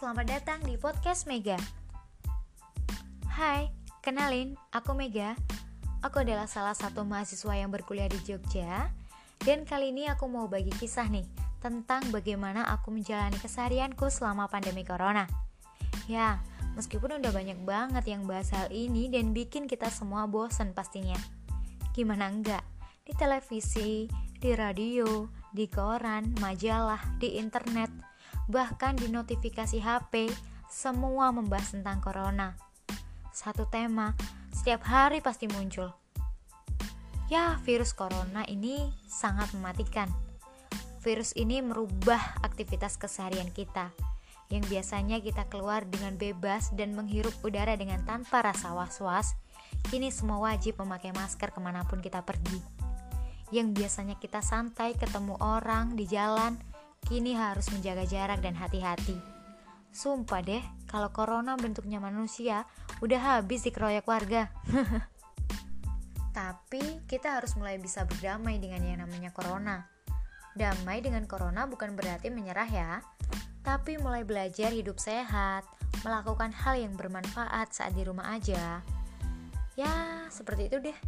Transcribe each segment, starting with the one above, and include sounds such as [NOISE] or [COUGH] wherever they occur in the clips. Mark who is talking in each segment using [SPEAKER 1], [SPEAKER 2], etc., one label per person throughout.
[SPEAKER 1] selamat datang di podcast Mega. Hai, kenalin, aku Mega. Aku adalah salah satu mahasiswa yang berkuliah di Jogja. Dan kali ini aku mau bagi kisah nih tentang bagaimana aku menjalani keseharianku selama pandemi corona. Ya, meskipun udah banyak banget yang bahas hal ini dan bikin kita semua bosen pastinya. Gimana enggak? Di televisi, di radio, di koran, majalah, di internet, bahkan di notifikasi HP, semua membahas tentang corona. Satu tema, setiap hari pasti muncul. Ya, virus corona ini sangat mematikan. Virus ini merubah aktivitas keseharian kita, yang biasanya kita keluar dengan bebas dan menghirup udara dengan tanpa rasa was-was, kini semua wajib memakai masker ke mana pun kita pergi. Yang biasanya kita santai ketemu orang di jalan, kini harus menjaga jarak dan hati-hati. Sumpah deh, kalau corona bentuknya manusia, udah habis dikeroyok warga. [LAUGHS] Tapi kita harus mulai bisa berdamai dengan yang namanya corona. Damai dengan corona bukan berarti menyerah ya, tapi mulai belajar hidup sehat, melakukan hal yang bermanfaat saat di rumah aja. Ya, seperti itu deh.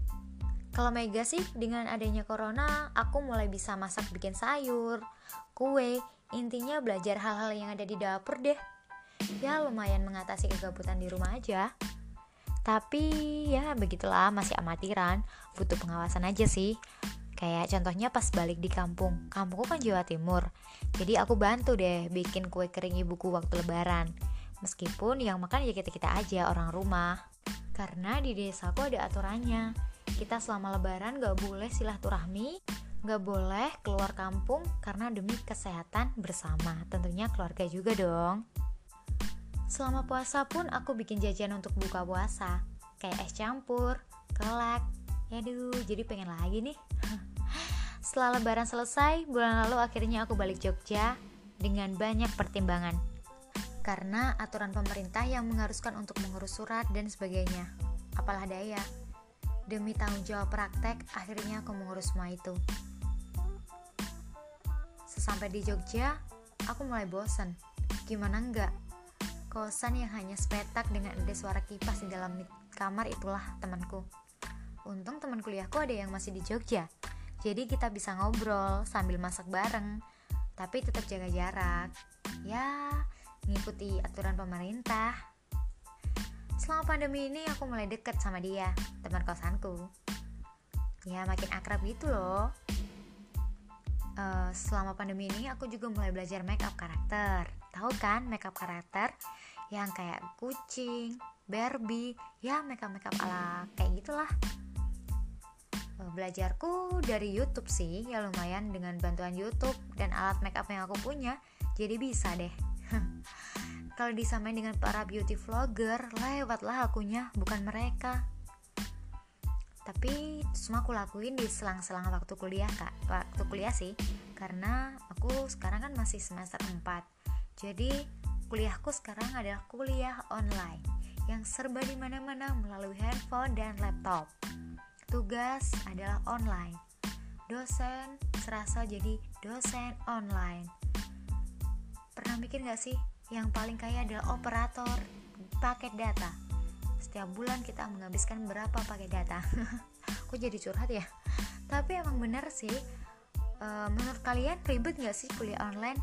[SPEAKER 1] Kalau Mega sih dengan adanya corona, aku mulai bisa masak bikin sayur, kue, intinya belajar hal-hal yang ada di dapur deh. Ya lumayan mengatasi kegabutan di rumah aja. Tapi ya begitulah masih amatiran, butuh pengawasan aja sih. Kayak contohnya pas balik di kampung, kampungku kan Jawa Timur. Jadi aku bantu deh bikin kue kering ibuku waktu lebaran. Meskipun yang makan ya kita-kita aja orang rumah. Karena di desaku ada aturannya kita selama lebaran gak boleh silaturahmi, gak boleh keluar kampung karena demi kesehatan bersama. Tentunya keluarga juga dong. Selama puasa pun aku bikin jajan untuk buka puasa, kayak es campur, kelak. Yaduh, jadi pengen lagi nih. [LAUGHS] Setelah lebaran selesai, bulan lalu akhirnya aku balik Jogja dengan banyak pertimbangan. Karena aturan pemerintah yang mengharuskan untuk mengurus surat dan sebagainya. Apalah daya, Demi tanggung jawab praktek, akhirnya aku mengurus semua itu. Sesampai di Jogja, aku mulai bosan. Gimana enggak? Kosan yang hanya sepetak dengan ada suara kipas di dalam kamar itulah temanku. Untung teman kuliahku ada yang masih di Jogja. Jadi kita bisa ngobrol sambil masak bareng, tapi tetap jaga jarak. Ya, ngikuti aturan pemerintah. Selama pandemi ini aku mulai deket sama dia, teman kosanku. Ya makin akrab gitu loh. Uh, selama pandemi ini aku juga mulai belajar make up karakter. Tahu kan make up karakter yang kayak kucing, Barbie, ya make up make up ala kayak gitulah. Uh, belajarku dari YouTube sih, ya lumayan dengan bantuan YouTube dan alat make up yang aku punya, jadi bisa deh. [LAUGHS] Kalau disamain dengan para beauty vlogger, lewatlah akunya, bukan mereka. Tapi semua aku lakuin di selang-selang waktu kuliah, Kak. Waktu kuliah sih, karena aku sekarang kan masih semester 4. Jadi, kuliahku sekarang adalah kuliah online yang serba di mana-mana melalui handphone dan laptop. Tugas adalah online. Dosen serasa jadi dosen online. Pernah mikir gak sih yang paling kaya adalah operator paket data. Setiap bulan kita menghabiskan berapa paket data? [LAUGHS] Kok jadi curhat ya? Tapi emang bener sih. E, menurut kalian ribet gak sih kuliah online?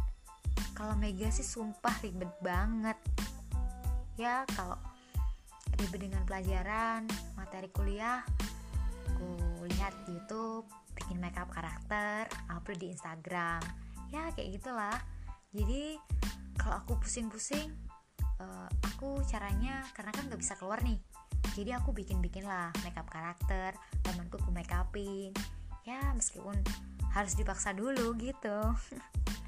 [SPEAKER 1] Kalau Mega sih sumpah ribet banget. Ya kalau ribet dengan pelajaran, materi kuliah, aku lihat YouTube, bikin makeup karakter, upload di Instagram. Ya kayak gitulah. Jadi kalau aku pusing-pusing uh, aku caranya karena kan nggak bisa keluar nih. Jadi aku bikin-bikin lah makeup karakter temanku ku make upin ya meskipun harus dipaksa dulu gitu.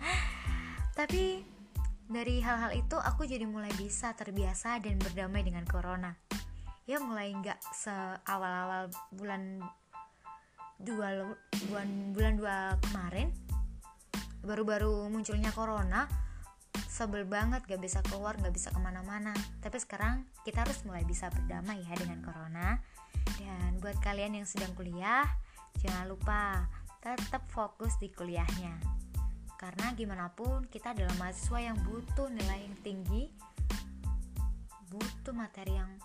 [SPEAKER 1] [LAUGHS] Tapi dari hal-hal itu aku jadi mulai bisa terbiasa dan berdamai dengan corona. Ya mulai nggak seawal-awal bulan dua bulan bulan dua kemarin baru-baru munculnya corona sebel banget gak bisa keluar gak bisa ke mana-mana tapi sekarang kita harus mulai bisa berdamai ya dengan corona dan buat kalian yang sedang kuliah jangan lupa tetap fokus di kuliahnya Karena gimana pun kita adalah mahasiswa yang butuh nilai yang tinggi, butuh materi yang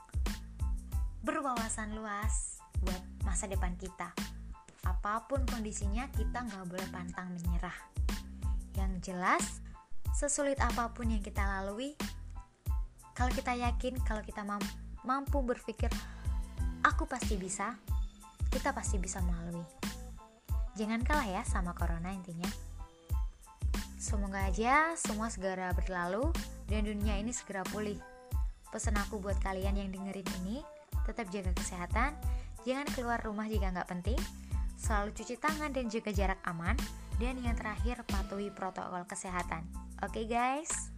[SPEAKER 1] berwawasan luas buat masa depan kita. Apa pun kondisinya, kita nggak boleh pantang menyerah. Yang jelas, sesulit apa pun yang kita lalui, kalau kita yakin, kalau kita mampu berpikir, aku pasti bisa, kita pasti bisa melalui. Jangan kalah ya sama corona intinya. Semoga aja semua segera berlalu dan dunia ini segera pulih. Pesan aku buat kalian yang dengerin ini, tetap jaga kesehatan, jangan keluar rumah jika nggak penting, selalu cuci tangan dan jaga jarak aman, dan yang terakhir patuhi protokol kesehatan. Oke okay guys,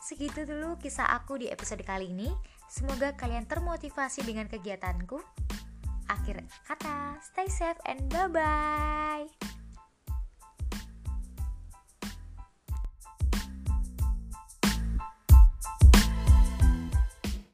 [SPEAKER 1] segitu dulu kisah aku di episode kali ini. Semoga kalian termotivasi dengan kegiatanku. Akhir kata, stay safe and bye-bye.